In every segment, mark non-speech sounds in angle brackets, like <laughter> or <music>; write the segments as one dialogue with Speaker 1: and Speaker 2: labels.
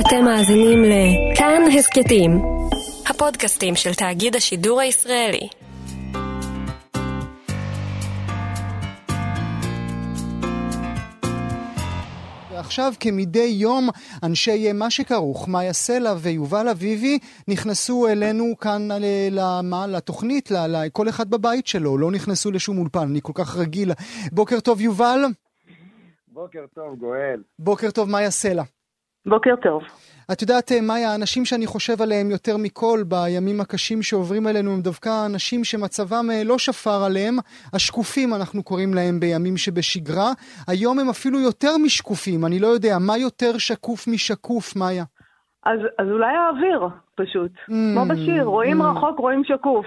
Speaker 1: אתם מאזינים לכאן הסכתים, הפודקאסטים של תאגיד השידור הישראלי.
Speaker 2: ועכשיו כמדי יום אנשי מה שכרוך, מאיה סלע ויובל אביבי נכנסו אלינו כאן למה, לתוכנית, כל אחד בבית שלו, לא נכנסו לשום אולפן, אני כל כך רגיל. בוקר טוב יובל.
Speaker 3: בוקר טוב גואל.
Speaker 2: בוקר טוב מאיה סלע.
Speaker 4: בוקר טוב.
Speaker 2: את יודעת, מאיה, האנשים שאני חושב עליהם יותר מכל בימים הקשים שעוברים עלינו הם דווקא אנשים שמצבם אה, לא שפר עליהם. השקופים, אנחנו קוראים להם בימים שבשגרה. היום הם אפילו יותר משקופים, אני לא יודע, מה יותר שקוף משקוף, מאיה?
Speaker 4: אז, אז אולי האוויר, פשוט. Mm, כמו בשיר, רואים mm. רחוק, רואים שקוף.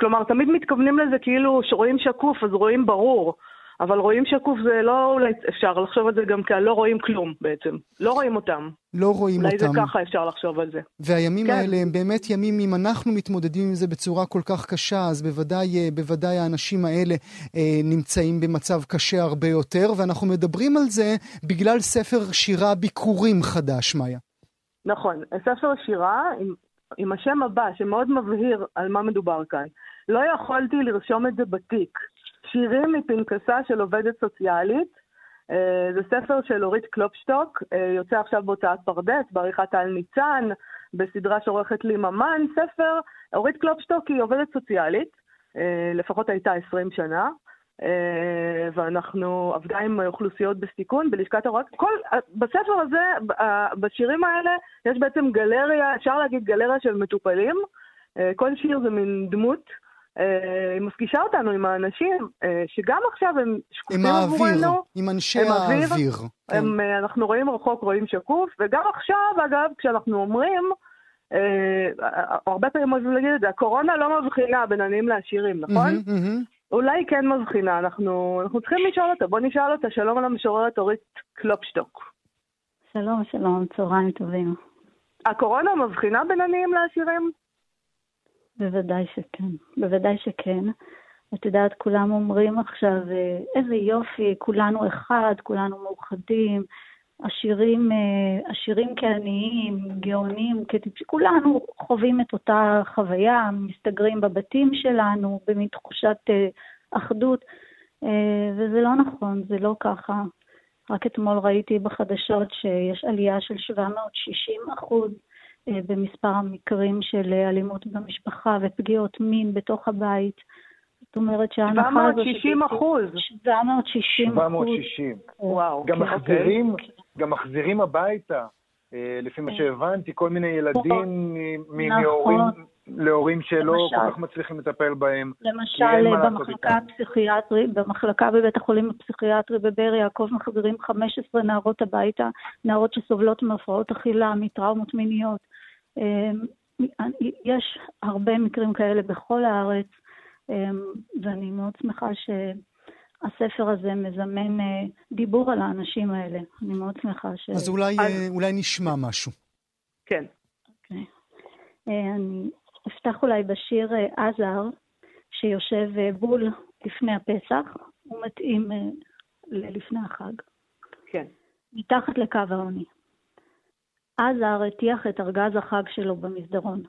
Speaker 4: כלומר, תמיד מתכוונים לזה כאילו שרואים שקוף, אז רואים ברור. אבל רואים שקוף זה לא, אולי אפשר לחשוב על זה גם כלא רואים כלום בעצם. לא רואים אותם.
Speaker 2: לא רואים
Speaker 4: אולי
Speaker 2: אותם.
Speaker 4: אולי זה ככה אפשר לחשוב על זה.
Speaker 2: והימים כן. האלה הם באמת ימים, אם אנחנו מתמודדים עם זה בצורה כל כך קשה, אז בוודאי, אה, בוודאי האנשים האלה אה, נמצאים במצב קשה הרבה יותר, ואנחנו מדברים על זה בגלל ספר שירה ביקורים חדש, מאיה.
Speaker 4: נכון, ספר שירה עם, עם השם הבא, שמאוד מבהיר על מה מדובר כאן. לא יכולתי לרשום את זה בתיק. שירים מפנקסה של עובדת סוציאלית. אה, זה ספר של אורית קלופשטוק, אה, יוצא עכשיו בהוצאת פרדס, בעריכת טל ניצן, בסדרה שעורכת לי ממן. ספר, אורית קלופשטוק היא עובדת סוציאלית, אה, לפחות הייתה 20 שנה. ואנחנו עבדה עם אוכלוסיות בסיכון בלשכת הוראה. כל, בספר הזה, בשירים האלה, יש בעצם גלריה, אפשר להגיד גלריה של מטופלים. כל שיר זה מין דמות היא מפגישה אותנו עם האנשים אה, שגם עכשיו הם שקופים עבורנו.
Speaker 2: עם האוויר, עם אנשי האוויר. האוויר.
Speaker 4: כן. הם, אה, אנחנו רואים רחוק, רואים שקוף, וגם עכשיו, אגב, כשאנחנו אומרים, הרבה פעמים אוהבים להגיד את זה, הקורונה לא מבחינה בין עניים לעשירים, נכון? Mm-hmm, mm-hmm. אולי היא כן מבחינה, אנחנו, אנחנו צריכים לשאול אותה. בוא נשאל אותה, שלום על המשוררת אורית קלופשטוק.
Speaker 5: שלום, שלום, צהריים טובים.
Speaker 4: הקורונה מבחינה בין עניים לעשירים?
Speaker 5: בוודאי שכן, בוודאי שכן. את יודעת, כולם אומרים עכשיו, אה, איזה יופי, כולנו אחד, כולנו מאוחדים, עשירים, אה, עשירים כעניים, גאונים, כולנו חווים את אותה חוויה, מסתגרים בבתים שלנו, במין תחושת אה, אחדות, וזה לא נכון, זה לא ככה. רק אתמול ראיתי בחדשות שיש עלייה של 760 אחוז אה, במספר המקרים של אה, אלימות במשפחה ופגיעות מין בתוך הבית. זאת אומרת שההנחה הזאת...
Speaker 4: 760 אחוז.
Speaker 5: 760
Speaker 3: אחוז. 760. וואו. גם כן, מחזירים, אוקיי. גם מחזירים הביתה, אה, לפי מה שהבנתי, כל מיני ילדים מהורים נכון. להורים שלא למשל, כל כך מצליחים לטפל בהם.
Speaker 5: למשל, במחלקה הפסיכיאטרית, במחלקה בבית החולים הפסיכיאטרי בבאר יעקב מחזירים 15 נערות הביתה, נערות שסובלות מהפרעות אכילה, מטראומות מיניות. אמ, יש הרבה מקרים כאלה בכל הארץ, אמ, ואני מאוד שמחה שהספר הזה מזמן אה, דיבור על האנשים האלה. אני מאוד שמחה ש...
Speaker 2: אז אולי, אז... אה, אולי נשמע משהו.
Speaker 4: כן.
Speaker 5: אוקיי. אה, אני אפתח אולי בשיר עזר, שיושב בול לפני הפסח, הוא מתאים ללפני החג.
Speaker 4: כן.
Speaker 5: מתחת לקו העוני. עזר הטיח את ארגז החג שלו במסדרון.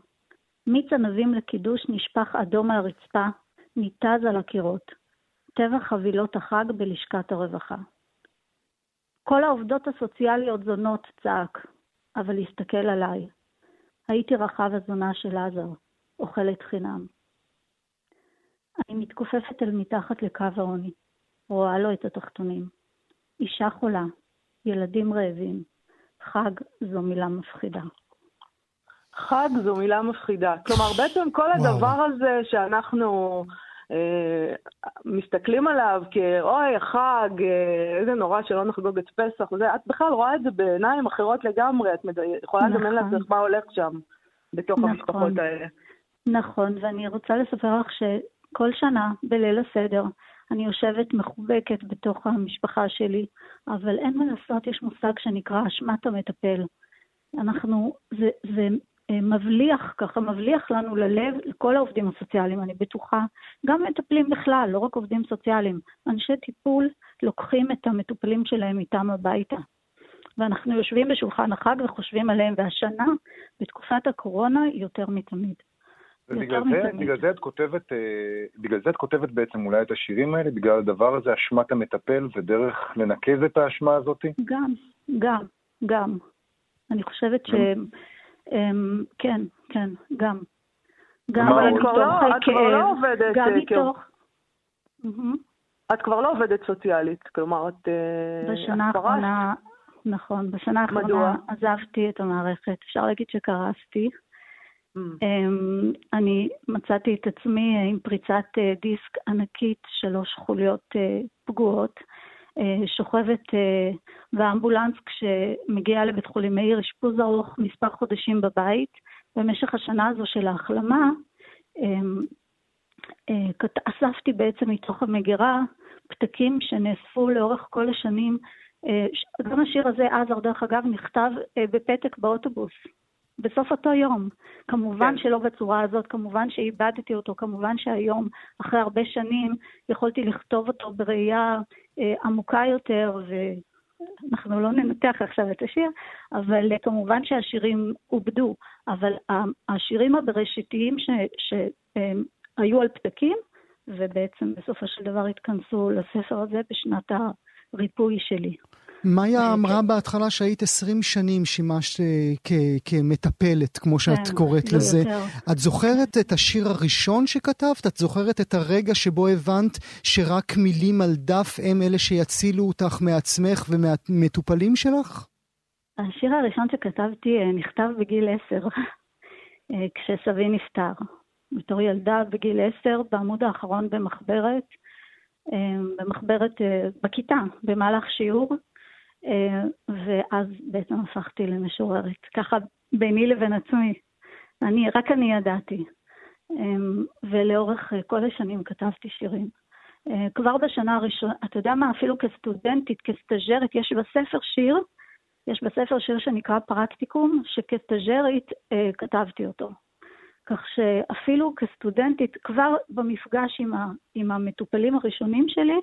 Speaker 5: מיץ ענבים לקידוש נשפך אדום על הרצפה, ניתז על הקירות. טבע חבילות החג בלשכת הרווחה. כל העובדות הסוציאליות זונות, צעק, אבל הסתכל עליי. הייתי רחב הזונה של עזר, אוכלת חינם. אני מתכופפת אל מתחת לקו העוני, רואה לו את התחתונים. אישה חולה, ילדים רעבים, חג זו מילה מפחידה.
Speaker 4: חג זו מילה מפחידה. כלומר, בעצם כל הדבר וואו. הזה שאנחנו מסתכלים עליו כאוי, חג, אה, איזה נורא שלא נחגוג את פסח, וזה, את בכלל רואה את זה בעיניים אחרות לגמרי, את מד... יכולה נכון. לדמיין לעצמך מה הולך שם, בתוך נכון. המשפחות האלה.
Speaker 5: נכון, ואני רוצה לספר לך שכל שנה, בליל הסדר, אני יושבת מחובקת בתוך המשפחה שלי, אבל אין מה לעשות, יש מושג שנקרא אשמת המטפל. אנחנו, זה, זה אה, מבליח, ככה מבליח לנו ללב, לכל העובדים הסוציאליים, אני בטוחה, גם מטפלים בכלל, לא רק עובדים סוציאליים. אנשי טיפול לוקחים את המטופלים שלהם איתם הביתה. ואנחנו יושבים בשולחן החג וחושבים עליהם, והשנה, בתקופת הקורונה, יותר מתמיד.
Speaker 3: ובגלל זה, בגלל זה את כותבת, אה, בגלל זה את כותבת בעצם אולי את השירים האלה, בגלל הדבר הזה, אשמת המטפל, ודרך לנקז את האשמה הזאת?
Speaker 5: גם, גם, גם. אני חושבת ש... אמ, כן, כן, גם.
Speaker 4: גם לא, את כבר לא עובדת,
Speaker 5: גם אה, מתוך...
Speaker 4: את כבר לא עובדת סוציאלית, כלומר, את...
Speaker 5: אה, בשנה האחרונה, נכון, בשנה האחרונה עזבתי את המערכת. אפשר להגיד שקרסתי. Mm. אמ, אני מצאתי את עצמי עם פריצת אה, דיסק ענקית, שלוש חוליות פגועות. שוכבת באמבולנס כשמגיעה לבית חולים מאיר, אשפוז ארוך מספר חודשים בבית. במשך השנה הזו של ההחלמה, אמ, אה, אספתי בעצם מתוך המגירה פתקים שנאספו לאורך כל השנים. אה, גם השיר הזה, עזר, דרך אגב, נכתב אה, בפתק באוטובוס, בסוף אותו יום. כמובן כן. שלא בצורה הזאת, כמובן שאיבדתי אותו, כמובן שהיום, אחרי הרבה שנים, יכולתי לכתוב אותו בראייה עמוקה יותר, אנחנו לא ננתח עכשיו את השיר, אבל כמובן שהשירים עובדו, אבל השירים הבראשיתיים שהיו על פתקים, ובעצם בסופו של דבר התכנסו לספר הזה בשנת הריפוי שלי.
Speaker 2: מאיה אמרה בהתחלה שהיית 20 שנים שימשת אה, כמטפלת, כמו שאת כן, קוראת לזה. את זוכרת את השיר הראשון שכתבת? את זוכרת את הרגע שבו הבנת שרק מילים על דף הם אלה שיצילו אותך מעצמך ומהמטופלים שלך?
Speaker 5: השיר הראשון שכתבתי אה, נכתב בגיל 10, אה, כשסבי נפטר. בתור ילדה בגיל 10, בעמוד האחרון במחברת, במחברת, בכיתה, במהלך שיעור. אה, ואז בעצם הפכתי למשוררת. ככה ביני לבין עצמי. אני, רק אני ידעתי. אמ, ולאורך אה, כל השנים כתבתי שירים. אה, כבר בשנה הראשונה, אתה יודע מה, אפילו כסטודנטית, כסטאג'רית, יש בספר שיר, יש בספר שיר שנקרא פרקטיקום, שכסטאג'רית כתבתי אותו. כך שאפילו כסטודנטית, כבר במפגש עם, ה, עם המטופלים הראשונים שלי,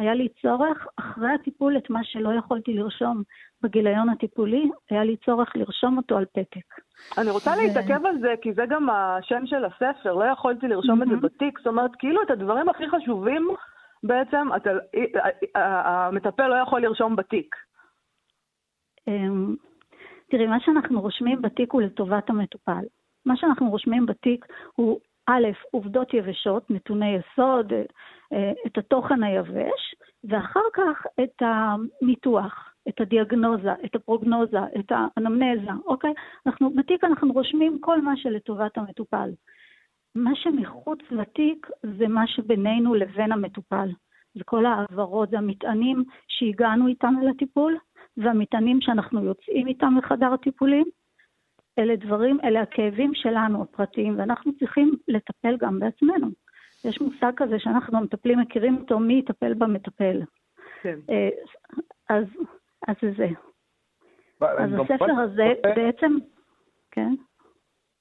Speaker 5: היה לי צורך, אחרי הטיפול, את מה שלא יכולתי לרשום בגיליון הטיפולי, היה לי צורך לרשום אותו על פתק.
Speaker 4: אני רוצה ו... להתעכב על זה, כי זה גם השם של הספר, לא יכולתי לרשום mm-hmm. את זה בתיק, זאת אומרת, כאילו את הדברים הכי חשובים, בעצם, אתה, המטפל לא יכול לרשום בתיק.
Speaker 5: אמ, תראי, מה שאנחנו רושמים בתיק הוא לטובת המטופל. מה שאנחנו רושמים בתיק הוא א', עובדות יבשות, נתוני יסוד, אה, את התוכן היבש, ואחר כך את הניתוח, את הדיאגנוזה, את הפרוגנוזה, את האנמנזה, אוקיי? אנחנו, בתיק אנחנו רושמים כל מה שלטובת המטופל. מה שמחוץ לתיק זה מה שבינינו לבין המטופל. זה כל העברות, זה המטענים שהגענו איתם אל הטיפול, והמטענים שאנחנו יוצאים איתם מחדר הטיפולים. אלה דברים, אלה הכאבים שלנו הפרטיים, ואנחנו צריכים לטפל גם בעצמנו. יש מושג כזה שאנחנו המטפלים מכירים אותו, מי יטפל במטפל. כן. אה, אז, אז זה זה. אז הספר הזה בעצם, כן.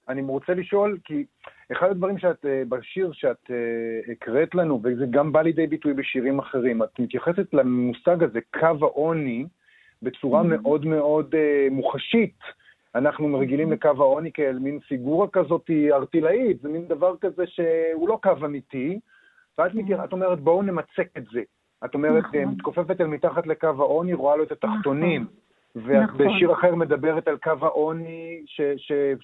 Speaker 3: אני רוצה לשאול, כי אחד הדברים שאת, אה, בשיר שאת אה, הקראת לנו, וזה גם בא לידי ביטוי בשירים אחרים, את מתייחסת למושג הזה, קו העוני, בצורה mm-hmm. מאוד מאוד מוחשית. אנחנו רגילים לקו העוני כאל מין פיגורה כזאת ארטילאית, זה מין דבר כזה שהוא לא קו אמיתי, ואת מתיר, את אומרת, בואו נמצק את זה. את אומרת, נכון. מתכופפת אל מתחת לקו העוני, רואה לו את התחתונים. נכון. ואת נכון. בשיר אחר מדברת על קו העוני, שגדר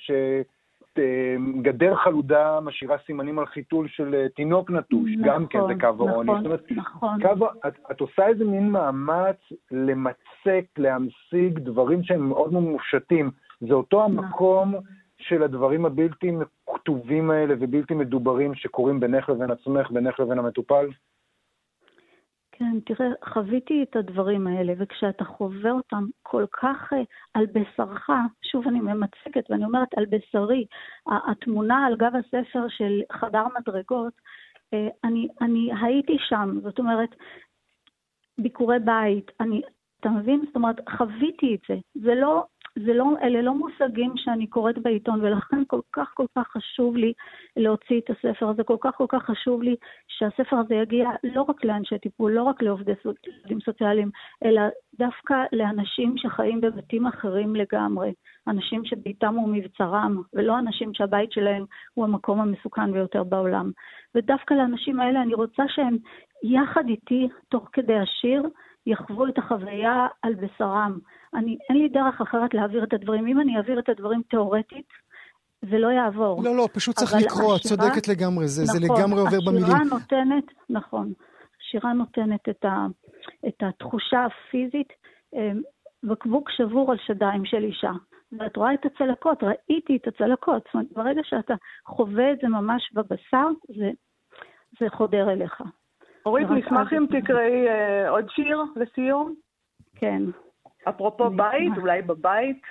Speaker 3: ש, ש, חלודה משאירה סימנים על חיתול של אה, תינוק נטוש, נכון, גם כן זה קו נכון, העוני. זאת אומרת, נכון. קו, את, את עושה איזה מין מאמץ למצק, להמשיג דברים שהם מאוד ממושטים. זה אותו נכון. המקום של הדברים הבלתי כתובים האלה ובלתי מדוברים שקורים בינך לבין עצמך, בינך לבין המטופל?
Speaker 5: כן, תראה, חוויתי את הדברים האלה, וכשאתה חווה אותם כל כך uh, על בשרך, שוב אני ממצקת ואני אומרת על בשרי, התמונה על גב הספר של חדר מדרגות, uh, אני, אני הייתי שם, זאת אומרת, ביקורי בית, אני, אתה מבין? זאת אומרת, חוויתי את זה. זה לא, זה לא, אלה לא מושגים שאני קוראת בעיתון, ולכן כל כך כל כך חשוב לי להוציא את הספר הזה, כל כך כל כך חשוב לי שהספר הזה יגיע לא רק לאנשי טיפול, לא רק לעובדים סוציאליים, אלא דווקא לאנשים שחיים בבתים אחרים לגמרי, אנשים שביתם הוא מבצרם, ולא אנשים שהבית שלהם הוא המקום המסוכן ביותר בעולם. ודווקא לאנשים האלה אני רוצה שהם יחד איתי, תוך כדי השיר, יחוו את החוויה על בשרם. אני, אין לי דרך אחרת להעביר את הדברים. אם אני אעביר את הדברים תיאורטית, זה לא יעבור.
Speaker 2: לא, לא, פשוט צריך לקרוא, את צודקת לגמרי, זה,
Speaker 5: נכון,
Speaker 2: זה לגמרי עובר במילים.
Speaker 5: השירה נותנת, נכון, השירה נותנת את, ה, את התחושה הפיזית, אמ, בקבוק שבור על שדיים של אישה. ואת רואה את הצלקות, ראיתי את הצלקות. זאת אומרת, ברגע שאתה חווה את זה ממש בבשר, זה, זה חודר אליך.
Speaker 4: אורית, נשמח אם תקראי אה, עוד שיר לסיום.
Speaker 5: כן.
Speaker 4: אפרופו בית, אולי בבית?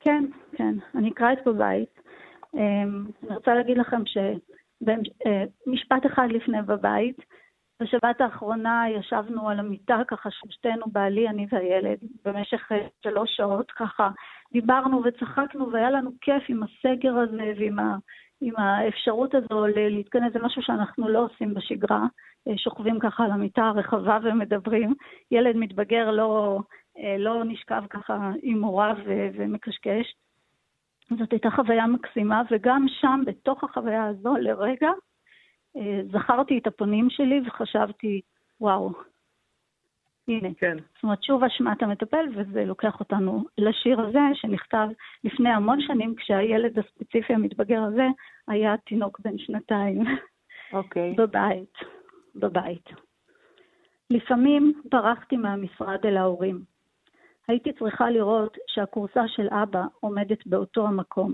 Speaker 5: כן, כן, אני אקרא את בבית. אמ, אני רוצה להגיד לכם שמשפט אחד לפני בבית, בשבת האחרונה ישבנו על המיטה, ככה שלושתנו, בעלי, אני והילד, במשך אה, שלוש שעות, ככה דיברנו וצחקנו, והיה לנו כיף עם הסגר הזה ועם ה, עם האפשרות הזו להתכנס, זה משהו שאנחנו לא עושים בשגרה. אה, שוכבים ככה על המיטה הרחבה ומדברים. ילד מתבגר לא, אה, לא נשכב ככה עם הוריו ומקשקש. זאת הייתה חוויה מקסימה, וגם שם, בתוך החוויה הזו, לרגע, אה, זכרתי את הפונים שלי וחשבתי, וואו, הנה. כן. זאת אומרת, שוב אשמת המטפל, וזה לוקח אותנו לשיר הזה, שנכתב לפני המון שנים, כשהילד הספציפי המתבגר הזה היה תינוק בן שנתיים.
Speaker 4: אוקיי. <laughs>
Speaker 5: בבית. בבית. לפעמים ברחתי מהמשרד אל ההורים. הייתי צריכה לראות שהכורסה של אבא עומדת באותו המקום,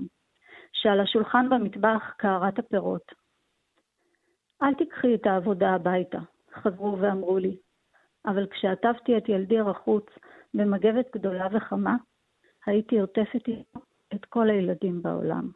Speaker 5: שעל השולחן במטבח קערת הפירות. אל תיקחי את העבודה הביתה, חזרו ואמרו לי, אבל כשעטפתי את ילדי רחוץ במגבת גדולה וחמה, הייתי עוטפת איתו את כל הילדים בעולם.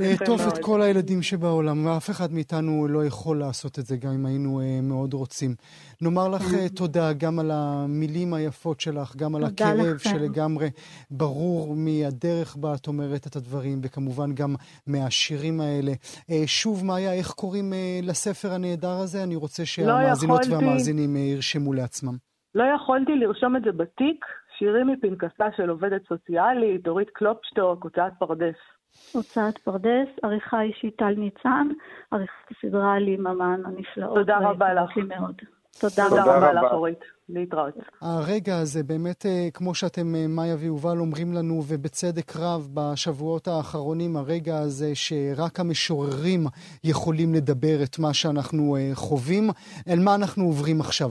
Speaker 2: לעטוף את כל הילדים שבעולם, ואף אחד מאיתנו לא יכול לעשות את זה, גם אם היינו uh, מאוד רוצים. נאמר לך uh, תודה גם על המילים היפות שלך, גם על הכאב שלגמרי ברור מהדרך בה את אומרת את הדברים, וכמובן גם מהשירים האלה. Uh, שוב, מאיה, איך קוראים לספר הנהדר הזה? אני רוצה לא שהמאזינות. והמאזינים ירשמו לעצמם.
Speaker 4: לא יכולתי לרשום את זה בתיק, שירים מפנקסה של עובדת סוציאלית, דורית קלופשטוק, הוצאת פרדס.
Speaker 5: הוצאת פרדס, עריכה אישית טל ניצן, עריכת הסדרה לי ממן הנפלאות.
Speaker 4: תודה רבה לך.
Speaker 5: מאוד.
Speaker 4: תודה, תודה רבה לך, אורית. להתראות.
Speaker 2: הרגע הזה, באמת, אה, כמו שאתם, אה, מאיה ויובל, אומרים לנו, ובצדק רב, בשבועות האחרונים, הרגע הזה שרק המשוררים יכולים לדבר את מה שאנחנו אה, חווים. אל מה אנחנו עוברים עכשיו?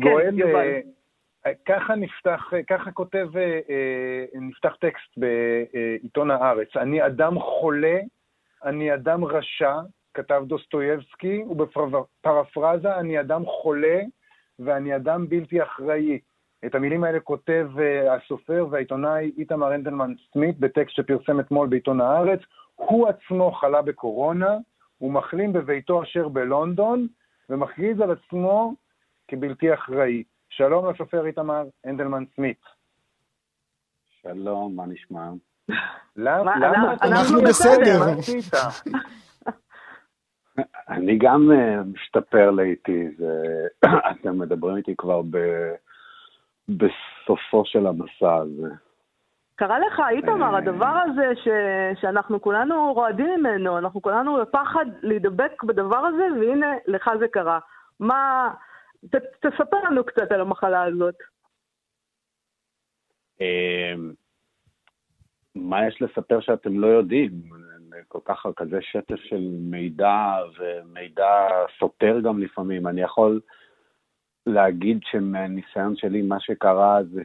Speaker 3: גואל, כן, ככה נפתח, ככה כותב, אה, אה, נפתח טקסט בעיתון הארץ. אני אדם חולה, אני אדם רשע, כתב דוסטויבסקי, ובפרפרזה, אני אדם חולה ואני אדם בלתי אחראי. את המילים האלה כותב אה, הסופר והעיתונאי איתמר הנדלמן סמית בטקסט שפרסם אתמול בעיתון הארץ. הוא עצמו חלה בקורונה, הוא מחלים בביתו אשר בלונדון, ומכריז על עצמו כבלתי אחראי. שלום לסופר איתמר הנדלמן סמית.
Speaker 6: שלום, מה נשמע?
Speaker 3: למה?
Speaker 2: אנחנו בסדר. <laughs>
Speaker 6: אני גם אה, משתפר לעיתי, <clears throat> אתם מדברים איתי כבר בסופו של המסע הזה.
Speaker 4: קרה לך, איתמר, אה. הדבר הזה ש... שאנחנו כולנו רועדים ממנו, אנחנו כולנו בפחד להידבק בדבר הזה, והנה, לך זה קרה. מה, ת, תספר לנו קצת על המחלה הזאת.
Speaker 6: אמ, מה יש לספר שאתם לא יודעים? כל כך כזה שטף של מידע, ומידע סותר גם לפעמים. אני יכול להגיד שמהניסיון שלי, מה שקרה זה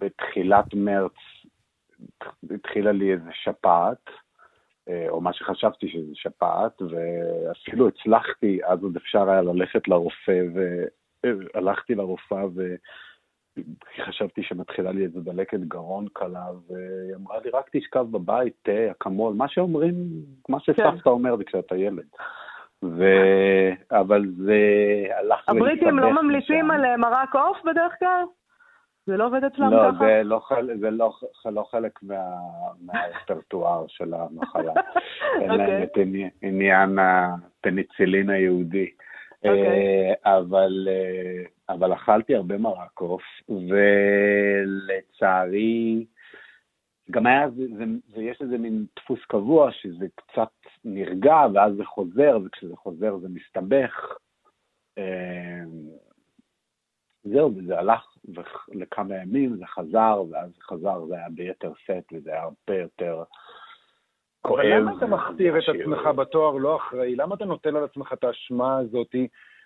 Speaker 6: שבתחילת מרץ התחילה לי איזה שפעת, או מה שחשבתי שזה שפעת, ואפילו הצלחתי, אז עוד אפשר היה ללכת לרופא, והלכתי לרופאה וחשבתי שמתחילה לי איזו דלקת גרון קלה, והיא אמרה לי, רק תשכב בבית, תה, אקמול, מה שאומרים, מה שסבתא כן. אומרת כשאתה ילד. ו... אבל זה הלך
Speaker 4: הבריטים לא ממליצים על מרק עוף בדרך כלל? זה לא עובד אצלם
Speaker 6: לא,
Speaker 4: ככה?
Speaker 6: זה לא, זה לא, לא חלק מה, מהרפרטואר של המחלה. <laughs> אין okay. להם אוקיי. את עניין הפניצילין היהודי. Okay. אוקיי. אבל, אבל אכלתי הרבה מרק עוף, ולצערי, גם היה, זה, זה, זה, יש איזה מין דפוס קבוע שזה קצת נרגע ואז זה חוזר, וכשזה חוזר זה מסתבך. זהו, וזה הלך לכמה ימים, זה חזר, ואז זה חזר, זה היה ביתר סט, וזה היה הרבה יותר
Speaker 3: כואב. אבל למה אתה מכתיר את עצמך בתואר לא אחראי? למה אתה נוטל על עצמך את האשמה הזאת?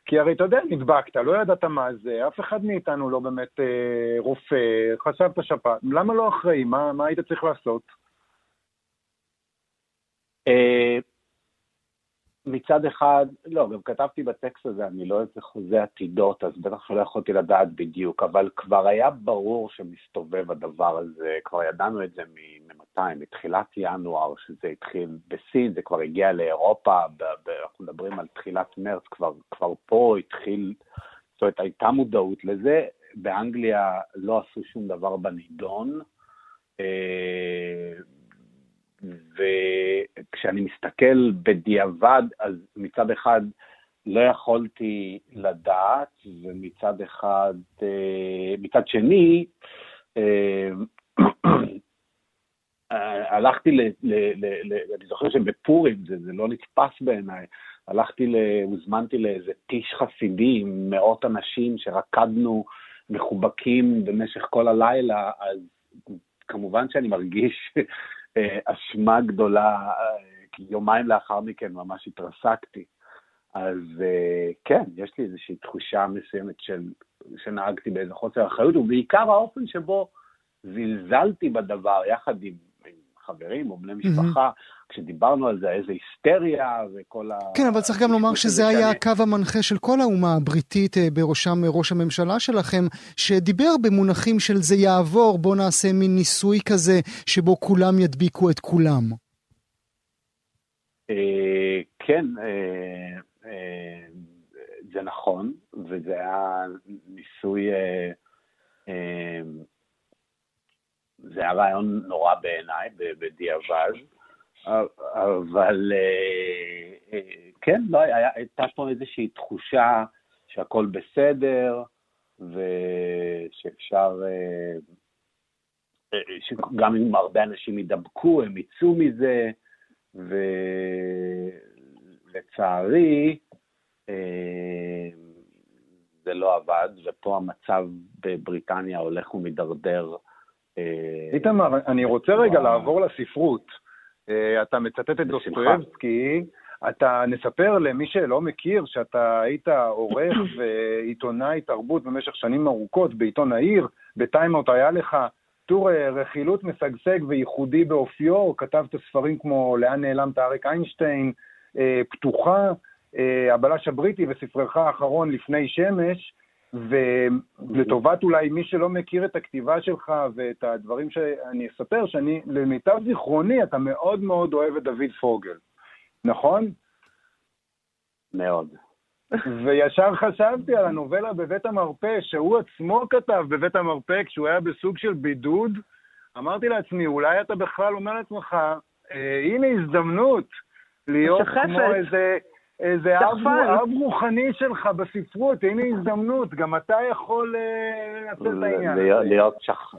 Speaker 3: כי הרי אתה יודע, נדבקת, לא ידעת מה זה, אף אחד מאיתנו לא באמת אה, רופא, חשבת שפעת, למה לא אחראי? מה, מה היית צריך לעשות?
Speaker 6: אה, מצד אחד, לא, גם כתבתי בטקסט הזה, אני לא איזה חוזה עתידות, אז בטח שלא יכולתי לדעת בדיוק, אבל כבר היה ברור שמסתובב הדבר הזה, כבר ידענו את זה ממתי, מתחילת ינואר, שזה התחיל בסין, זה כבר הגיע לאירופה, אנחנו מדברים על תחילת מרץ, כבר, כבר פה התחיל, זאת אומרת, הייתה מודעות לזה, באנגליה לא עשו שום דבר בנידון, אה, וכשאני מסתכל בדיעבד, אז מצד אחד לא יכולתי לדעת, ומצד אחד, אה, מצד שני, <clears throat> אה, הלכתי ל... ל, ל, ל אני זוכר שבפורים, זה, זה לא נתפס בעיניי, הלכתי, ל, הוזמנתי לאיזה טיש חסידי עם מאות אנשים שרקדנו מחובקים במשך כל הלילה, אז כמובן שאני מרגיש אה, אשמה גדולה, אה, כי יומיים לאחר מכן ממש התרסקתי. אז אה, כן, יש לי איזושהי תחושה מסוימת של, שנהגתי באיזה חוסר אחריות, ובעיקר האופן שבו זלזלתי בדבר יחד עם, עם חברים או בני משפחה, mm-hmm. כשדיברנו על זה, איזה היסטריה וכל ה...
Speaker 2: כן, אבל צריך גם לומר שזה היה. הקו המנחה של כל האומה הבריטית, בראשם ראש הממשלה שלכם, שדיבר במונחים של זה יעבור, בוא נעשה מין ניסוי כזה, שבו כולם ידביקו את כולם.
Speaker 6: אה, כן, אה, אה, זה נכון, וזה היה ניסוי... זה היה רעיון נורא בעיניי, בדיעבד, אבל אה, אה, כן, לא, היה, הייתה פה איזושהי תחושה שהכל בסדר, ושאפשר, אה, שגם אם הרבה אנשים ידבקו, הם יצאו מזה, ולצערי, זה לא עבד, ופה המצב בבריטניה הולך ומידרדר
Speaker 3: איתמר, אני רוצה רגע לעבור לספרות. אה, אתה מצטט את דוסטויבסקי, אתה נספר למי שלא מכיר שאתה היית עורך <coughs> ועיתונאי תרבות במשך שנים ארוכות בעיתון העיר, בטיימאוט היה לך. טור אה, רכילות משגשג וייחודי באופיו, כתבת ספרים כמו לאן נעלמת אריק איינשטיין, פתוחה, הבלש הבריטי וספרך האחרון לפני שמש, ולטובת אולי מי שלא מכיר את הכתיבה שלך ואת הדברים שאני אספר, שאני, למיטב זיכרוני, אתה מאוד מאוד אוהב את דוד פוגל, נכון?
Speaker 6: מאוד.
Speaker 3: וישר חשבתי על הנובלה בבית המרפא, שהוא עצמו כתב בבית המרפא כשהוא היה בסוג של בידוד. אמרתי לעצמי, אולי אתה בכלל אומר לעצמך, אה, הנה הזדמנות להיות שחפת. כמו איזה איזה אב רוחני שלך בספרות, הנה הזדמנות, גם אתה יכול אה, לנצל את העניין.
Speaker 6: להיות שח...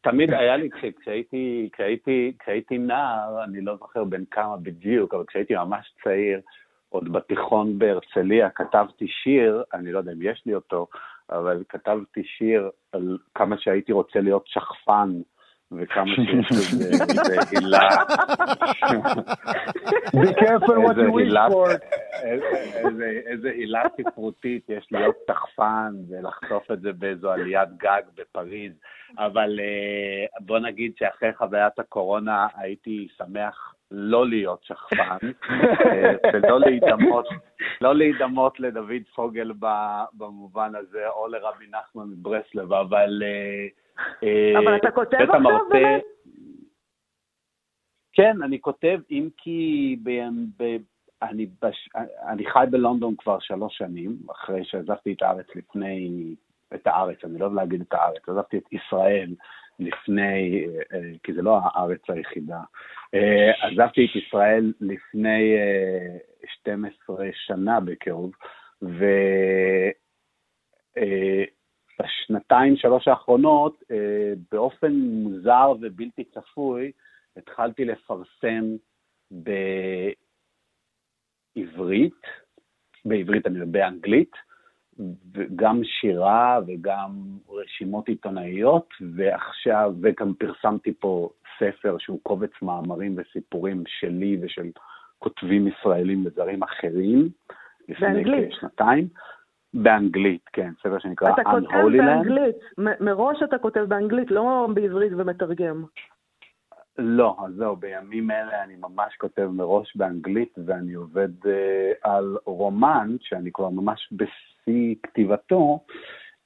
Speaker 6: תמיד היה לי, כשהייתי, כשהייתי, כשהייתי נער, אני לא זוכר בין כמה בדיוק, אבל כשהייתי ממש צעיר, עוד בתיכון בהרצליה, כתבתי שיר, אני לא יודע אם יש לי אותו, אבל כתבתי שיר על כמה שהייתי רוצה להיות שכפן. וכמה שיש לזה הילה.
Speaker 3: Be careful what you wish for.
Speaker 6: איזה הילה ספרותית יש להיות תחפן ולחשוף את זה באיזו עליית גג בפריז. אבל אה, בוא נגיד שאחרי חוויית הקורונה הייתי שמח לא להיות שכפן, אה, ולא להידמות, לא להידמות לדוד פוגל במובן הזה, או לרבי נחמן מברסלב, אבל... אה,
Speaker 4: אבל אתה כותב עכשיו באמת?
Speaker 6: כן, אני כותב, אם כי ב, ב, אני, בש... אני חי בלונדון כבר שלוש שנים, אחרי שעזבתי את הארץ לפני, את הארץ, אני לא אוהב להגיד את הארץ, עזבתי את ישראל לפני, אה, כי זה לא הארץ היחידה, אה, עזבתי את ישראל לפני 12 שנה בקירוב, ובשנתיים, שלוש האחרונות, באופן מוזר ובלתי צפוי, התחלתי לפרסם בעברית, בעברית באנגלית, גם שירה וגם רשימות עיתונאיות, ועכשיו, וגם פרסמתי פה ספר שהוא קובץ מאמרים וסיפורים שלי ושל כותבים ישראלים וזרים אחרים. לפני כשנתיים. באנגלית, כן, ספר שנקרא
Speaker 4: אתה כותב באנגלית, מראש אתה כותב באנגלית, לא בעברית ומתרגם.
Speaker 6: לא, אז זהו, בימים אלה אני ממש כותב מראש באנגלית, ואני עובד uh, על רומן, שאני כבר ממש בשיא כתיבתו,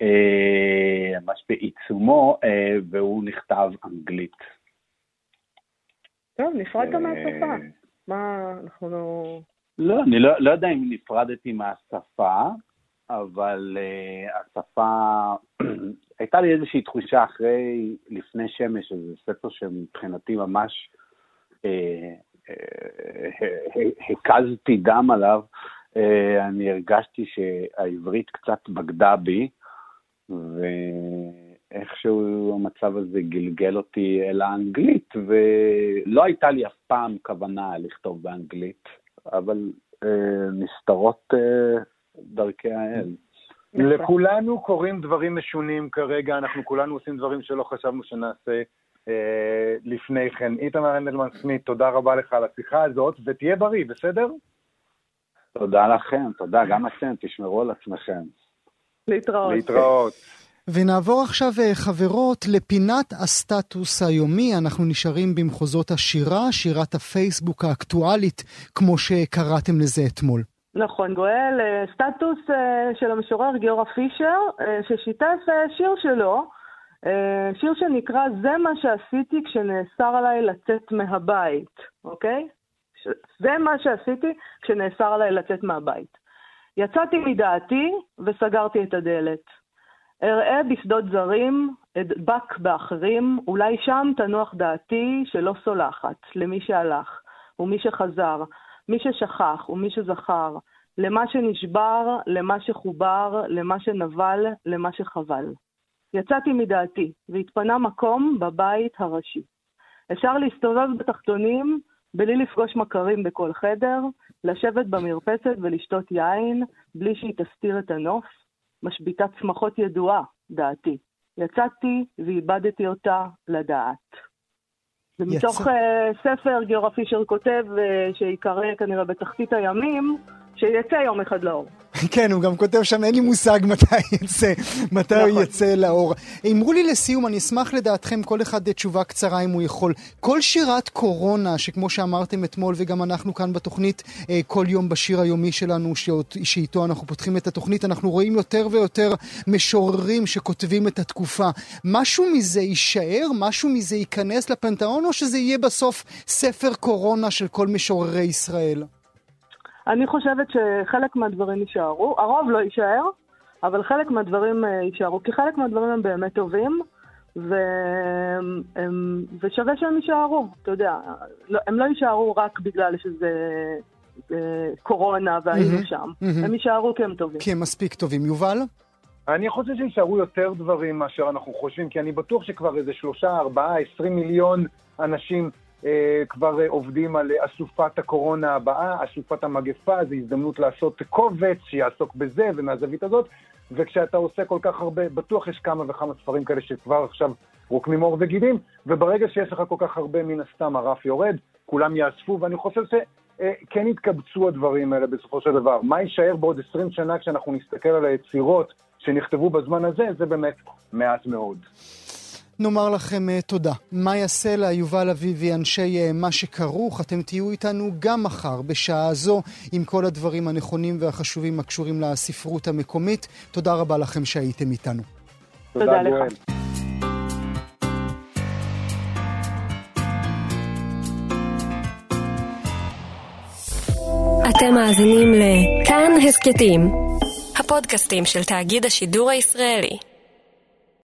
Speaker 6: uh, ממש בעיצומו, uh, והוא נכתב אנגלית.
Speaker 4: טוב, נפרדת uh, מהשפה. מה, אנחנו לא...
Speaker 6: לא, אני לא, לא יודע אם נפרדתי מהשפה, אבל uh, השפה <clears throat> הייתה לי איזושהי תחושה אחרי לפני שמש, איזה ספר שמבחינתי ממש אה, אה, הקזתי דם עליו, אה, אני הרגשתי שהעברית קצת בגדה בי, ואיכשהו המצב הזה גלגל אותי אל האנגלית, ולא הייתה לי אף פעם כוונה לכתוב באנגלית, אבל נסתרות דרכי האל.
Speaker 3: לכולנו קורים דברים משונים כרגע, אנחנו כולנו עושים דברים שלא חשבנו שנעשה אה, לפני כן. איתמר הנדלמן סמית, תודה רבה לך על השיחה הזאת, ותהיה בריא, בסדר?
Speaker 6: תודה לכם, תודה, גם אתם, תשמרו על עצמכם.
Speaker 4: להתראות.
Speaker 3: להתראות.
Speaker 2: ונעבור עכשיו, אה, חברות, לפינת הסטטוס היומי. אנחנו נשארים במחוזות השירה, שירת הפייסבוק האקטואלית, כמו שקראתם לזה אתמול.
Speaker 4: נכון, גואל, אה, סטטוס אה, של המשורר גיורא פישר, אה, ששיתף שיר שלו, שיר שנקרא "זה מה שעשיתי כשנאסר עליי לצאת מהבית", אוקיי? זה מה שעשיתי כשנאסר עליי לצאת מהבית. יצאתי מדעתי וסגרתי את הדלת. אראה בשדות זרים, אדבק באחרים, אולי שם תנוח דעתי שלא סולחת למי שהלך ומי שחזר, מי ששכח ומי שזכר, למה שנשבר, למה שחובר, למה שנבל, למה שחבל. יצאתי מדעתי, והתפנה מקום בבית הראשי. אפשר להסתובב בתחתונים בלי לפגוש מכרים בכל חדר, לשבת במרפסת ולשתות יין, בלי שהיא תסתיר את הנוף. משביתת צמחות ידועה, דעתי. יצאתי ואיבדתי אותה לדעת. ומתוך יצא... uh, ספר גיורא פישר כותב, uh, שיקרא כנראה בתחתית הימים, שיצא יום אחד לאור. <laughs>
Speaker 2: כן, הוא גם כותב שם, אין לי מושג מתי יצא, מתי נכון. הוא יצא לאור. אמרו לי לסיום, אני אשמח לדעתכם, כל אחד תשובה קצרה אם הוא יכול. כל שירת קורונה, שכמו שאמרתם אתמול, וגם אנחנו כאן בתוכנית, אה, כל יום בשיר היומי שלנו, שאיתו אנחנו פותחים את התוכנית, אנחנו רואים יותר ויותר משוררים שכותבים את התקופה. משהו מזה יישאר? משהו מזה ייכנס לפנתאון, או שזה יהיה בסוף ספר קורונה של כל משוררי ישראל?
Speaker 4: אני חושבת שחלק מהדברים יישארו, הרוב לא יישאר, אבל חלק מהדברים אה, יישארו, כי חלק מהדברים הם באמת טובים, ו... הם... ושווה שהם יישארו, אתה יודע. לא, הם לא יישארו רק בגלל שזה אה, קורונה והיינו שם. הם יישארו כי הם טובים.
Speaker 2: כי הם מספיק טובים. יובל?
Speaker 3: אני חושב שיישארו יותר דברים מאשר אנחנו חושבים, כי אני בטוח שכבר איזה שלושה, ארבעה, עשרים מיליון אנשים כבר אה, עובדים על אה, אסופת הקורונה הבאה, אסופת המגפה, זו הזדמנות לעשות קובץ שיעסוק בזה ומהזווית הזאת, וכשאתה עושה כל כך הרבה, בטוח יש כמה וכמה ספרים כאלה שכבר עכשיו רוקמים עור וגידים, וברגע שיש לך כל כך הרבה, מן הסתם הרף יורד, כולם יאספו, ואני חושב שכן יתקבצו הדברים האלה בסופו של דבר. מה יישאר בעוד 20 שנה כשאנחנו נסתכל על היצירות שנכתבו בזמן הזה, זה באמת מעט מאוד.
Speaker 2: נאמר לכם uh, תודה. מאיה סלע, יובל אביבי, אנשי uh, מה שכרוך, אתם תהיו איתנו גם מחר בשעה זו עם כל הדברים הנכונים והחשובים הקשורים לספרות המקומית. תודה רבה לכם שהייתם איתנו.
Speaker 4: תודה, תודה לך.
Speaker 1: אתם מאזינים לכאן הסכתים, הפודקאסטים של תאגיד השידור הישראלי.